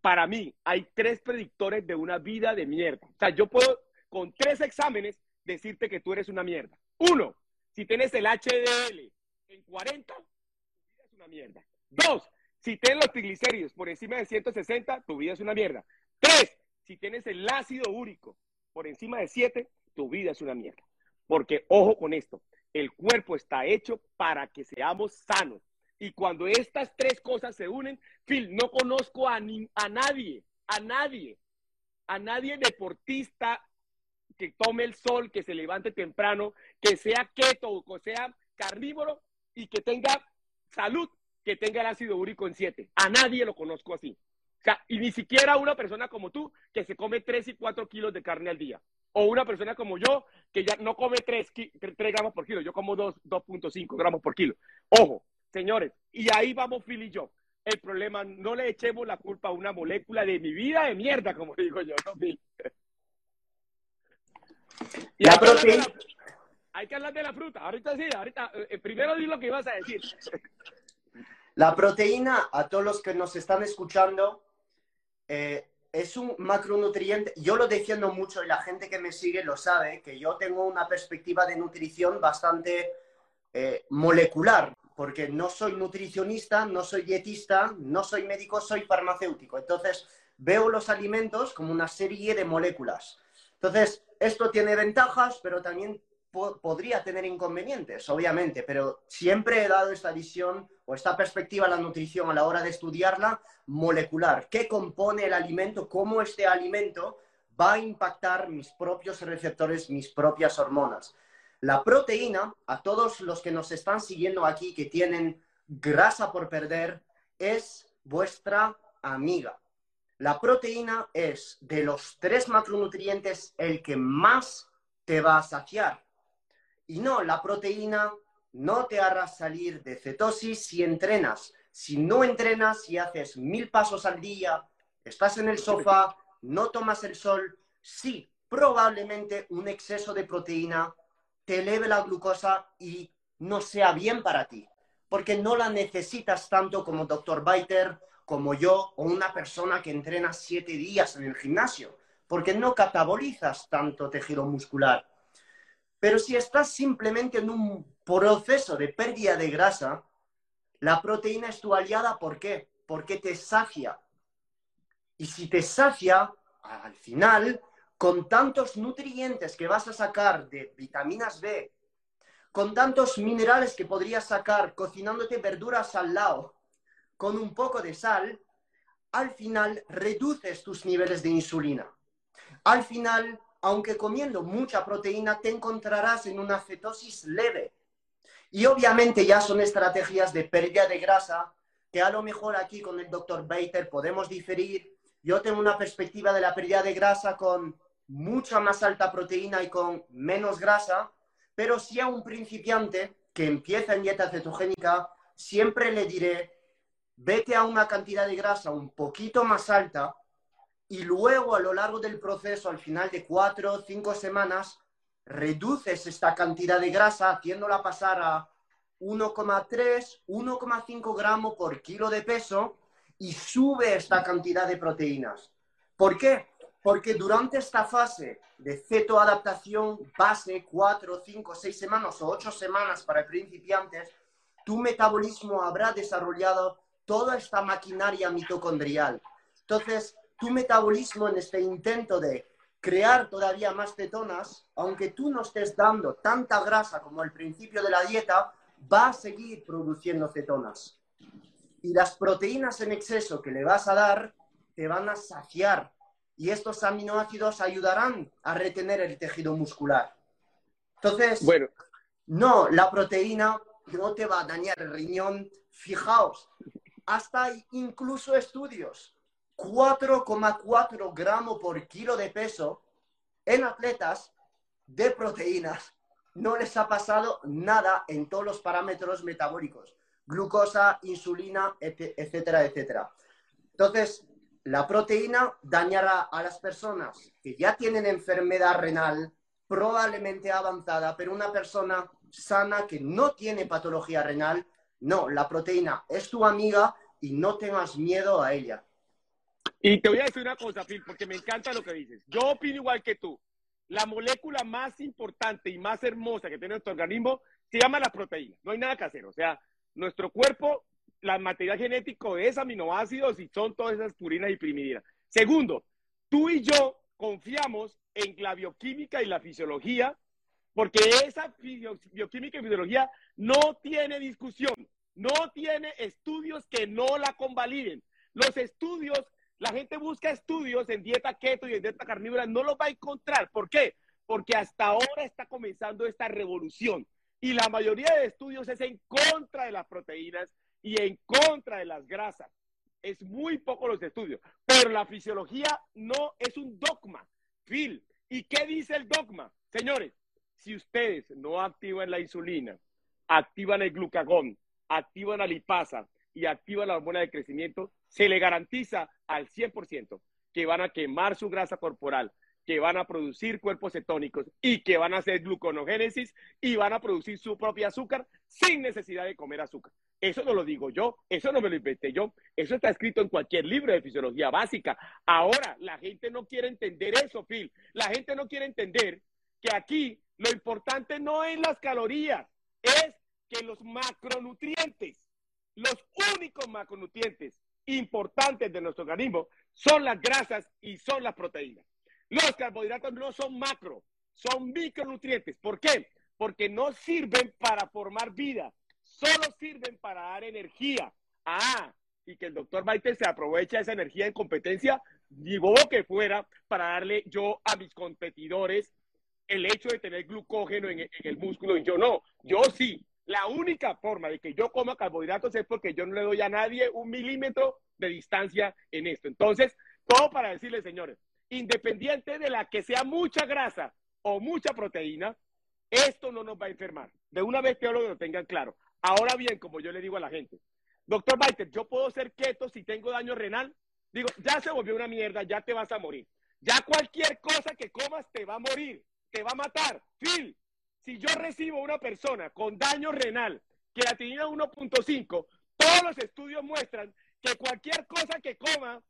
para mí hay tres predictores de una vida de mierda. O sea, yo puedo con tres exámenes decirte que tú eres una mierda. Uno, si tienes el HDL en 40, tu vida es una mierda. Dos, si tienes los triglicéridos por encima de 160, tu vida es una mierda. Tres, si tienes el ácido úrico por encima de 7, tu vida es una mierda. Porque, ojo con esto, el cuerpo está hecho para que seamos sanos. Y cuando estas tres cosas se unen, Phil, no conozco a, a nadie, a nadie, a nadie deportista que tome el sol, que se levante temprano, que sea keto o sea carnívoro y que tenga salud que tenga el ácido úrico en 7. A nadie lo conozco así. O sea, y ni siquiera una persona como tú que se come 3 y 4 kilos de carne al día. O una persona como yo que ya no come 3, 3 gramos por kilo, yo como 2.5 gramos por kilo. Ojo, señores, y ahí vamos Phil y yo. El problema, no le echemos la culpa a una molécula de mi vida de mierda, como digo yo, ¿no, Phil? Y la proteína. Hay que hablar de la fruta. Ahorita sí, ahorita. Eh, primero di lo que ibas a decir. La proteína, a todos los que nos están escuchando, eh, es un macronutriente. Yo lo defiendo mucho y la gente que me sigue lo sabe, que yo tengo una perspectiva de nutrición bastante eh, molecular, porque no soy nutricionista, no soy dietista, no soy médico, soy farmacéutico. Entonces, veo los alimentos como una serie de moléculas. Entonces, esto tiene ventajas, pero también podría tener inconvenientes, obviamente, pero siempre he dado esta visión o esta perspectiva a la nutrición a la hora de estudiarla molecular. ¿Qué compone el alimento? ¿Cómo este alimento va a impactar mis propios receptores, mis propias hormonas? La proteína, a todos los que nos están siguiendo aquí que tienen grasa por perder, es vuestra amiga. La proteína es de los tres macronutrientes el que más te va a saciar y no, la proteína no te hará salir de cetosis si entrenas. Si no entrenas y haces mil pasos al día, estás en el sofá, no tomas el sol, sí, probablemente un exceso de proteína te eleve la glucosa y no sea bien para ti, porque no la necesitas tanto como Dr. Biter, como yo o una persona que entrena siete días en el gimnasio, porque no catabolizas tanto tejido muscular. Pero si estás simplemente en un proceso de pérdida de grasa, la proteína es tu aliada. ¿Por qué? Porque te sacia. Y si te sacia, al final, con tantos nutrientes que vas a sacar de vitaminas B, con tantos minerales que podrías sacar cocinándote verduras al lado, con un poco de sal, al final reduces tus niveles de insulina. Al final aunque comiendo mucha proteína, te encontrarás en una cetosis leve. Y obviamente ya son estrategias de pérdida de grasa que a lo mejor aquí con el doctor Bater podemos diferir. Yo tengo una perspectiva de la pérdida de grasa con mucha más alta proteína y con menos grasa, pero si a un principiante que empieza en dieta cetogénica, siempre le diré, vete a una cantidad de grasa un poquito más alta y luego a lo largo del proceso, al final de cuatro o cinco semanas, reduces esta cantidad de grasa haciéndola pasar a 1,3, 1,5 gramos por kilo de peso y sube esta cantidad de proteínas. ¿Por qué? Porque durante esta fase de cetoadaptación base, 4, 5, 6 semanas o 8 semanas para principiantes, tu metabolismo habrá desarrollado toda esta maquinaria mitocondrial. Entonces, tu metabolismo en este intento de crear todavía más cetonas, aunque tú no estés dando tanta grasa como al principio de la dieta, va a seguir produciendo cetonas. Y las proteínas en exceso que le vas a dar te van a saciar. Y estos aminoácidos ayudarán a retener el tejido muscular. Entonces, bueno. no, la proteína no te va a dañar el riñón. Fijaos, hasta incluso estudios 4,4 gramos por kilo de peso en atletas de proteínas. No les ha pasado nada en todos los parámetros metabólicos. glucosa, insulina, etcétera, etcétera. Entonces, la proteína dañará a las personas que ya tienen enfermedad renal probablemente avanzada, pero una persona sana que no tiene patología renal, no, la proteína es tu amiga y no tengas miedo a ella. Y te voy a decir una cosa, Phil, porque me encanta lo que dices. Yo opino igual que tú. La molécula más importante y más hermosa que tiene nuestro organismo se llama la proteína. No hay nada que hacer. O sea, nuestro cuerpo, la material genético es aminoácidos y son todas esas purinas y primidinas. Segundo, tú y yo confiamos en la bioquímica y la fisiología, porque esa bioquímica y fisiología no tiene discusión, no tiene estudios que no la convaliden. Los estudios, la gente busca estudios en dieta keto y en dieta carnívora, no los va a encontrar. ¿Por qué? Porque hasta ahora está comenzando esta revolución. Y la mayoría de estudios es en contra de las proteínas y en contra de las grasas. Es muy poco los estudios. Pero la fisiología no es un dogma. Phil, ¿y qué dice el dogma? Señores, si ustedes no activan la insulina, activan el glucagón, activan la lipasa y activan la hormona de crecimiento, se le garantiza al 100% que van a quemar su grasa corporal, que van a producir cuerpos cetónicos y que van a hacer gluconogénesis y van a producir su propio azúcar sin necesidad de comer azúcar. Eso no lo digo yo, eso no me lo inventé yo, eso está escrito en cualquier libro de fisiología básica. Ahora, la gente no quiere entender eso, Phil. La gente no quiere entender que aquí lo importante no es las calorías, es que los macronutrientes, los únicos macronutrientes importantes de nuestro organismo son las grasas y son las proteínas. Los carbohidratos no son macro, son micronutrientes. ¿Por qué? Porque no sirven para formar vida, solo sirven para dar energía. Ah, y que el doctor Maite se aprovecha esa energía en competencia, digo que fuera, para darle yo a mis competidores el hecho de tener glucógeno en, en, el músculo y yo no. Yo sí. La única forma de que yo coma carbohidratos es porque yo no le doy a nadie un milímetro de distancia en esto. Entonces, todo para decirle, señores, independiente de la que sea mucha grasa o mucha proteína, esto no nos va a enfermar. De una vez que lo tengan claro. Ahora bien, como yo le digo a la gente, doctor Baiter, yo puedo ser keto si tengo daño renal. Digo, ya se volvió una mierda, ya te vas a morir. Ya cualquier cosa que comas te va a morir, te va a matar. Phil, si yo recibo una persona con daño renal tenía 1.5, todos los estudios muestran que cualquier cosa que coma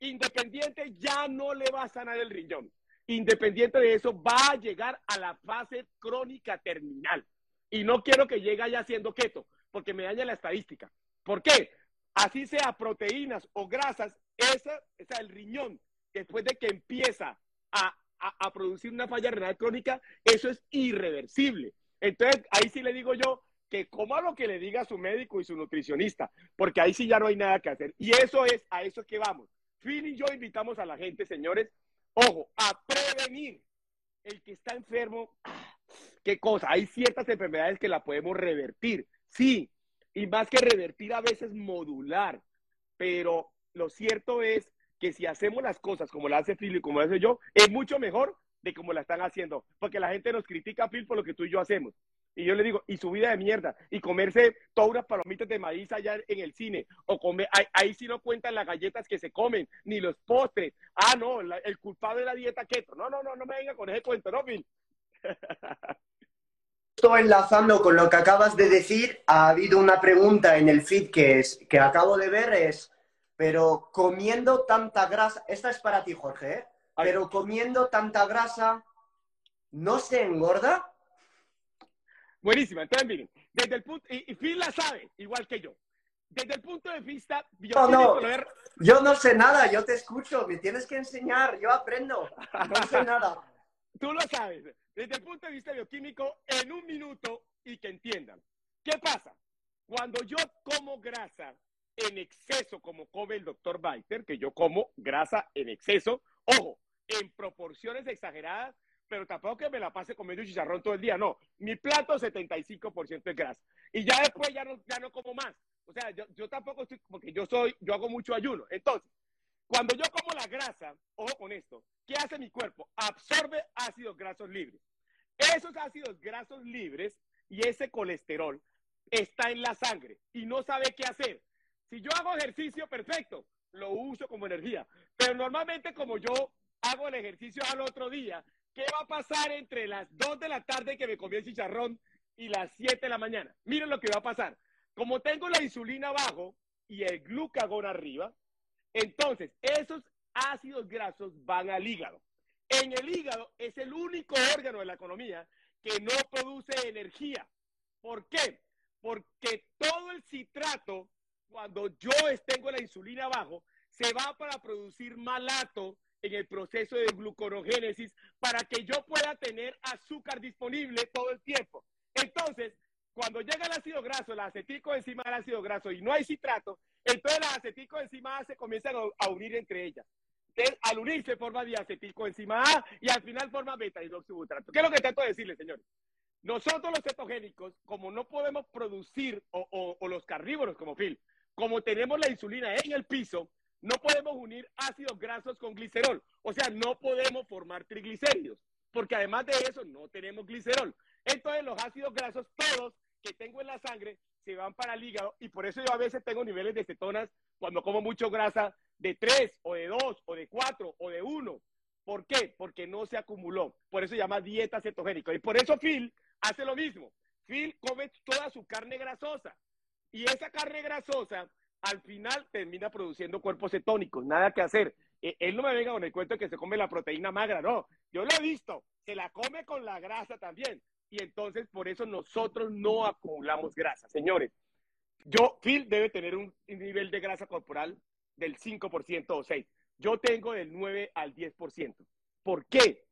Independiente ya no le va a sanar el riñón. Independiente de eso, va a llegar a la fase crónica terminal. Y no quiero que llegue ya siendo keto, porque me daña la estadística. ¿Por qué? Así sea proteínas o grasas, esa, es el riñón, después de que empieza a, a producir una falla renal crónica, eso es irreversible. Entonces, ahí sí le digo yo, que coma lo que le diga su médico y su nutricionista, porque ahí sí ya no hay nada que hacer. Y eso es, a eso que vamos. Phil y yo invitamos a la gente, señores, ojo, a prevenir. El que está enfermo, qué cosa, hay ciertas enfermedades que la podemos revertir, sí, y más que revertir a veces modular, pero lo cierto es que si hacemos las cosas como las hace Phil y como lo hace yo, es mucho mejor de como la están haciendo, porque la gente nos critica, Phil, por lo que tú y yo hacemos. Y yo le digo, y su vida de mierda, y comerse todas unas palomitas de maíz allá en el cine, o comer, ahí, sí no cuentan las galletas que se comen, ni los postres. Ah, no, el culpable de la dieta keto. No, no, no, no me venga con ese cuento, ¿no, Phil? Estoy enlazando con lo que acabas de decir. Ha habido una pregunta en el feed que, es, que acabo de ver, es, pero comiendo tanta grasa, esta es para ti, Jorge, ¿eh? pero comiendo tanta grasa, ¿no se engorda? Buenísima. Entonces, miren, desde el punto, y, Phil la sabe, igual que yo. Desde el punto de vista no, no, yo no sé nada, yo te escucho, me tienes que enseñar, yo aprendo, no sé nada. Tú lo sabes. Desde el punto de vista bioquímico, en un minuto y que entiendan. ¿Qué pasa? Cuando yo como grasa en exceso, como come el doctor Biter, que yo como grasa en exceso, ojo, en proporciones exageradas, pero tampoco que me la pase comiendo chicharrón todo el día, no. Mi plato 75% es grasa. Y ya después ya no, ya no como más. O sea, yo, yo tampoco estoy, porque yo soy, yo hago mucho ayuno. Entonces, cuando yo como la grasa, ojo con esto, ¿qué hace mi cuerpo? Absorbe ácidos grasos libres. Esos ácidos grasos libres y ese colesterol está en la sangre y no sabe qué hacer. Si yo hago ejercicio, perfecto, lo uso como energía. Pero normalmente como yo hago el ejercicio al otro día, ¿qué va a pasar entre las 2 de la tarde que me comí el chicharrón y las 7 de la mañana? Miren lo que va a pasar. Como tengo la insulina abajo y el glucagón arriba, entonces esos ácidos grasos van al hígado. En el hígado es el único órgano de la economía que no produce energía. ¿Por qué? Porque todo el citrato, cuando yo tengo la insulina abajo, se va para producir malato en el proceso de glucorogénesis para que yo pueda tener azúcar disponible todo el tiempo. Entonces, cuando llega el ácido graso, el acetico encima del ácido graso y no hay citrato, entonces las acetico encima se comienzan a unir entre ellas al unirse forma diaceticoenzima A y al final forma beta hidroxibutrato. ¿Qué es lo que trato de decirle, señores? Nosotros los cetogénicos, como no podemos producir, o, los carnívoros como Phil, como tenemos la insulina en el piso, no podemos unir ácidos grasos con glicerol. O sea, no podemos formar triglicéridos, porque además de eso no tenemos glicerol. Entonces los ácidos grasos, todos que tengo en la sangre, se van para el hígado y por eso yo a veces tengo niveles de cetonas cuando como mucho grasa de 3 o de 2 o de 4 o de 1. ¿Por qué? Porque no se acumuló. Por eso se llama dieta cetogénica. Y por eso Phil hace lo mismo. Phil come toda su carne grasosa. Y esa carne grasosa al final termina produciendo cuerpos cetónicos. Nada que hacer. Eh, él no me venga con el cuento de que se come la proteína magra. No, yo lo he visto. Se la come con la grasa también. Y entonces por eso nosotros no acumulamos grasa. Señores, yo, Phil debe tener un nivel de grasa corporal del 5% o 6%. Yo tengo del 9 al 10%. ¿Por qué?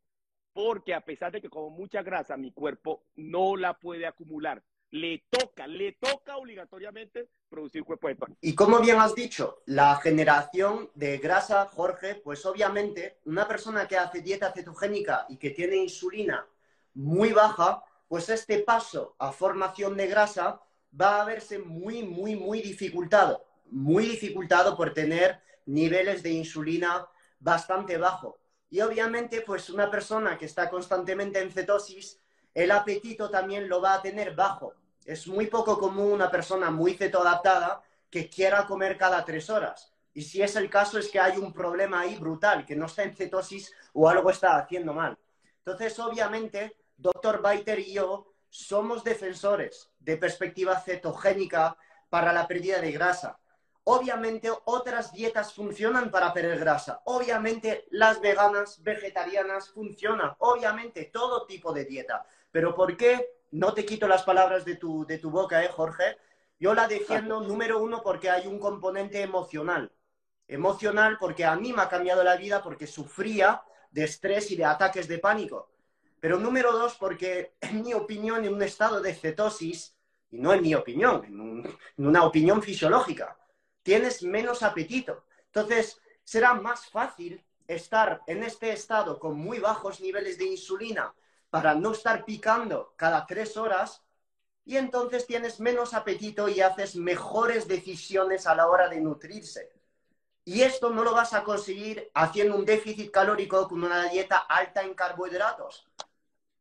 Porque a pesar de que como mucha grasa, mi cuerpo no la puede acumular. Le toca, le toca obligatoriamente producir cuerpo de pan. Y como bien has dicho, la generación de grasa, Jorge, pues obviamente una persona que hace dieta cetogénica y que tiene insulina muy baja, pues este paso a formación de grasa va a verse muy, muy, muy dificultado muy dificultado por tener niveles de insulina bastante bajo. Y obviamente, pues una persona que está constantemente en cetosis, el apetito también lo va a tener bajo. Es muy poco común una persona muy cetoadaptada que quiera comer cada tres horas. Y si es el caso, es que hay un problema ahí brutal, que no está en cetosis o algo está haciendo mal. Entonces, obviamente, doctor Baiter y yo somos defensores de perspectiva cetogénica para la pérdida de grasa. Obviamente otras dietas funcionan para perder grasa. Obviamente las veganas, vegetarianas funcionan. Obviamente todo tipo de dieta. Pero ¿por qué? No te quito las palabras de tu, de tu boca, ¿eh, Jorge? Yo la defiendo, número uno, porque hay un componente emocional. Emocional porque a mí me ha cambiado la vida porque sufría de estrés y de ataques de pánico. Pero número dos, porque en mi opinión, en un estado de cetosis, y no en mi opinión, en una opinión fisiológica, tienes menos apetito. Entonces, será más fácil estar en este estado con muy bajos niveles de insulina para no estar picando cada tres horas y entonces tienes menos apetito y haces mejores decisiones a la hora de nutrirse. Y esto no lo vas a conseguir haciendo un déficit calórico con una dieta alta en carbohidratos.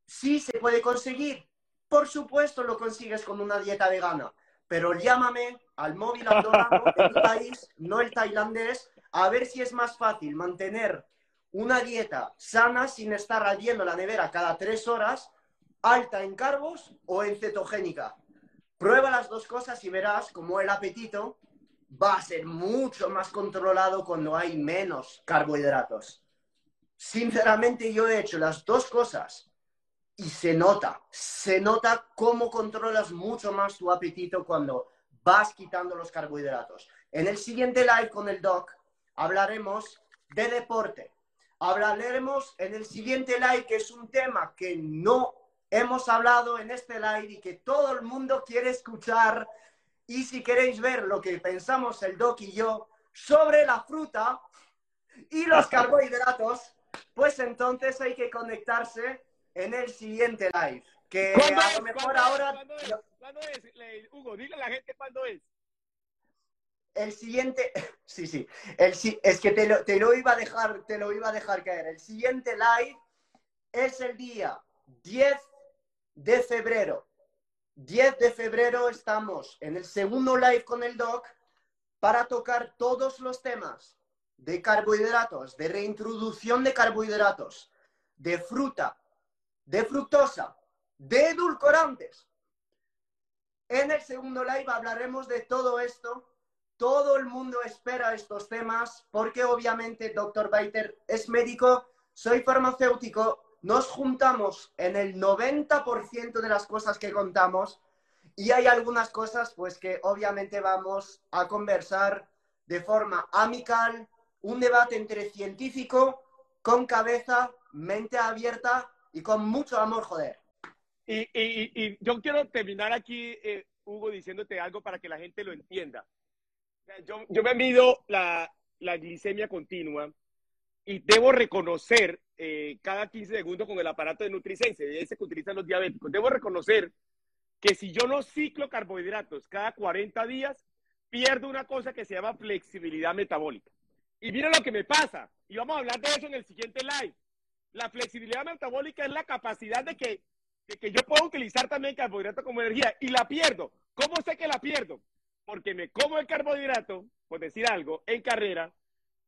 Sí se puede conseguir. Por supuesto lo consigues con una dieta vegana pero llámame al móvil andorrano tu país, no el tailandés, a ver si es más fácil mantener una dieta sana sin estar abriendo la nevera cada tres horas, alta en carbos o en cetogénica. Prueba las dos cosas y verás cómo el apetito va a ser mucho más controlado cuando hay menos carbohidratos. Sinceramente yo he hecho las dos cosas y se nota, se nota cómo controlas mucho más tu apetito cuando vas quitando los carbohidratos. En el siguiente live con el doc hablaremos de deporte. Hablaremos en el siguiente live, que es un tema que no hemos hablado en este live y que todo el mundo quiere escuchar. Y si queréis ver lo que pensamos el doc y yo sobre la fruta y los carbohidratos, pues entonces hay que conectarse en el siguiente live. Que a lo mejor ahora. ¿Cuándo es? Hugo, dile a la gente cuándo es. El siguiente, sí, sí, es que te lo, te lo, iba a dejar, te lo iba a dejar caer. El siguiente live es el día 10 de febrero. 10 de febrero estamos en el segundo live con el doc para tocar todos los temas de carbohidratos, de reintroducción de carbohidratos, de fruta, de fructosa, de edulcorantes. En el segundo live hablaremos de todo esto. Todo el mundo espera estos temas porque obviamente Dr. Baiter es médico, soy farmacéutico, nos juntamos en el 90% de las cosas que contamos y hay algunas cosas pues que obviamente vamos a conversar de forma amical, un debate entre científico, con cabeza, mente abierta y con mucho amor, joder. Y, yo quiero terminar aquí, eh, Hugo, diciéndote algo para que la gente lo entienda. Yo, yo me mido la, la, glicemia continua y debo reconocer eh, cada 15 segundos con el aparato de Nutrisense, ese que utilizan los diabéticos, debo reconocer que si yo no ciclo carbohidratos cada 40 días, pierdo una cosa que se llama flexibilidad metabólica. Y miren lo que me pasa, y vamos a hablar de eso en el siguiente live. La flexibilidad metabólica es la capacidad de que, de que yo puedo utilizar también carbohidratos como energía y la pierdo. ¿Cómo sé que la pierdo? Porque me como el carbohidrato, por decir algo, en carrera,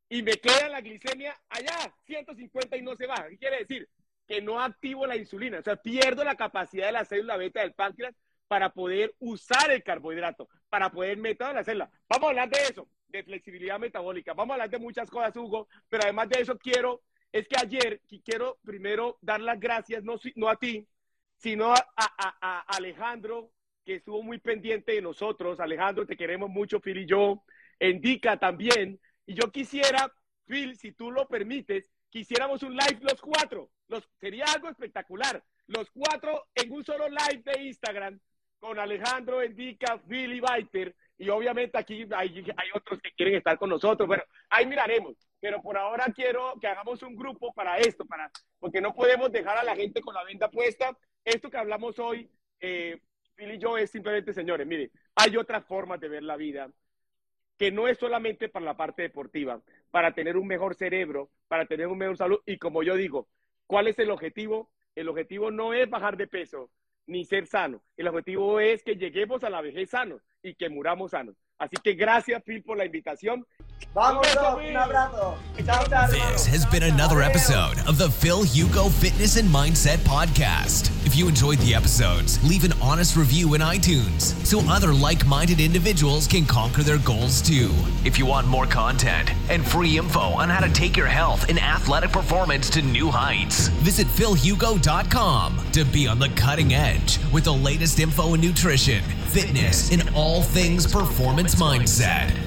y me queda la glicemia allá, 150 y no se baja. ¿Qué quiere decir? Que no activo la insulina, o sea, pierdo la capacidad de la célula beta del páncreas para poder usar el carbohidrato, para poder meter en la célula. Vamos a hablar de eso, de flexibilidad metabólica. Vamos a hablar de muchas cosas, Hugo, pero además de eso quiero, es que ayer quiero primero dar las gracias, no, no a ti, sino a, a, Alejandro, que estuvo muy pendiente de nosotros. Alejandro, te queremos mucho, Phil y yo. Indica también. Y yo quisiera, Phil, si tú lo permites, quisiéramos un live los cuatro. Los, sería algo espectacular. Los cuatro en un solo live de Instagram con Alejandro Endica, Philly Biter, y obviamente aquí hay, hay, otros que quieren estar con nosotros. Bueno, ahí miraremos. Pero por ahora quiero que hagamos un grupo para esto, para, porque no podemos dejar a la gente con la venta puesta. Esto que hablamos hoy, eh, Phil y yo, es simplemente, señores, mire, hay otras formas de ver la vida que no es solamente para la parte deportiva, para tener un mejor cerebro, para tener un mejor salud. Y como yo digo, ¿cuál es el objetivo? El objetivo no es bajar de peso, ni ser sano. El objetivo es que lleguemos a la vejez sanos y que muramos sanos. Así que gracias, Phil, por la invitación. Vamos, un abrazo. This has been another episode of the Phil Hugo Fitness and Mindset Podcast. You enjoyed the episodes, leave an honest review in iTunes so other like minded individuals can conquer their goals too. If you want more content and free info on how to take your health and athletic performance to new heights, visit philhugo.com to be on the cutting edge with the latest info in nutrition, fitness, and all things performance mindset.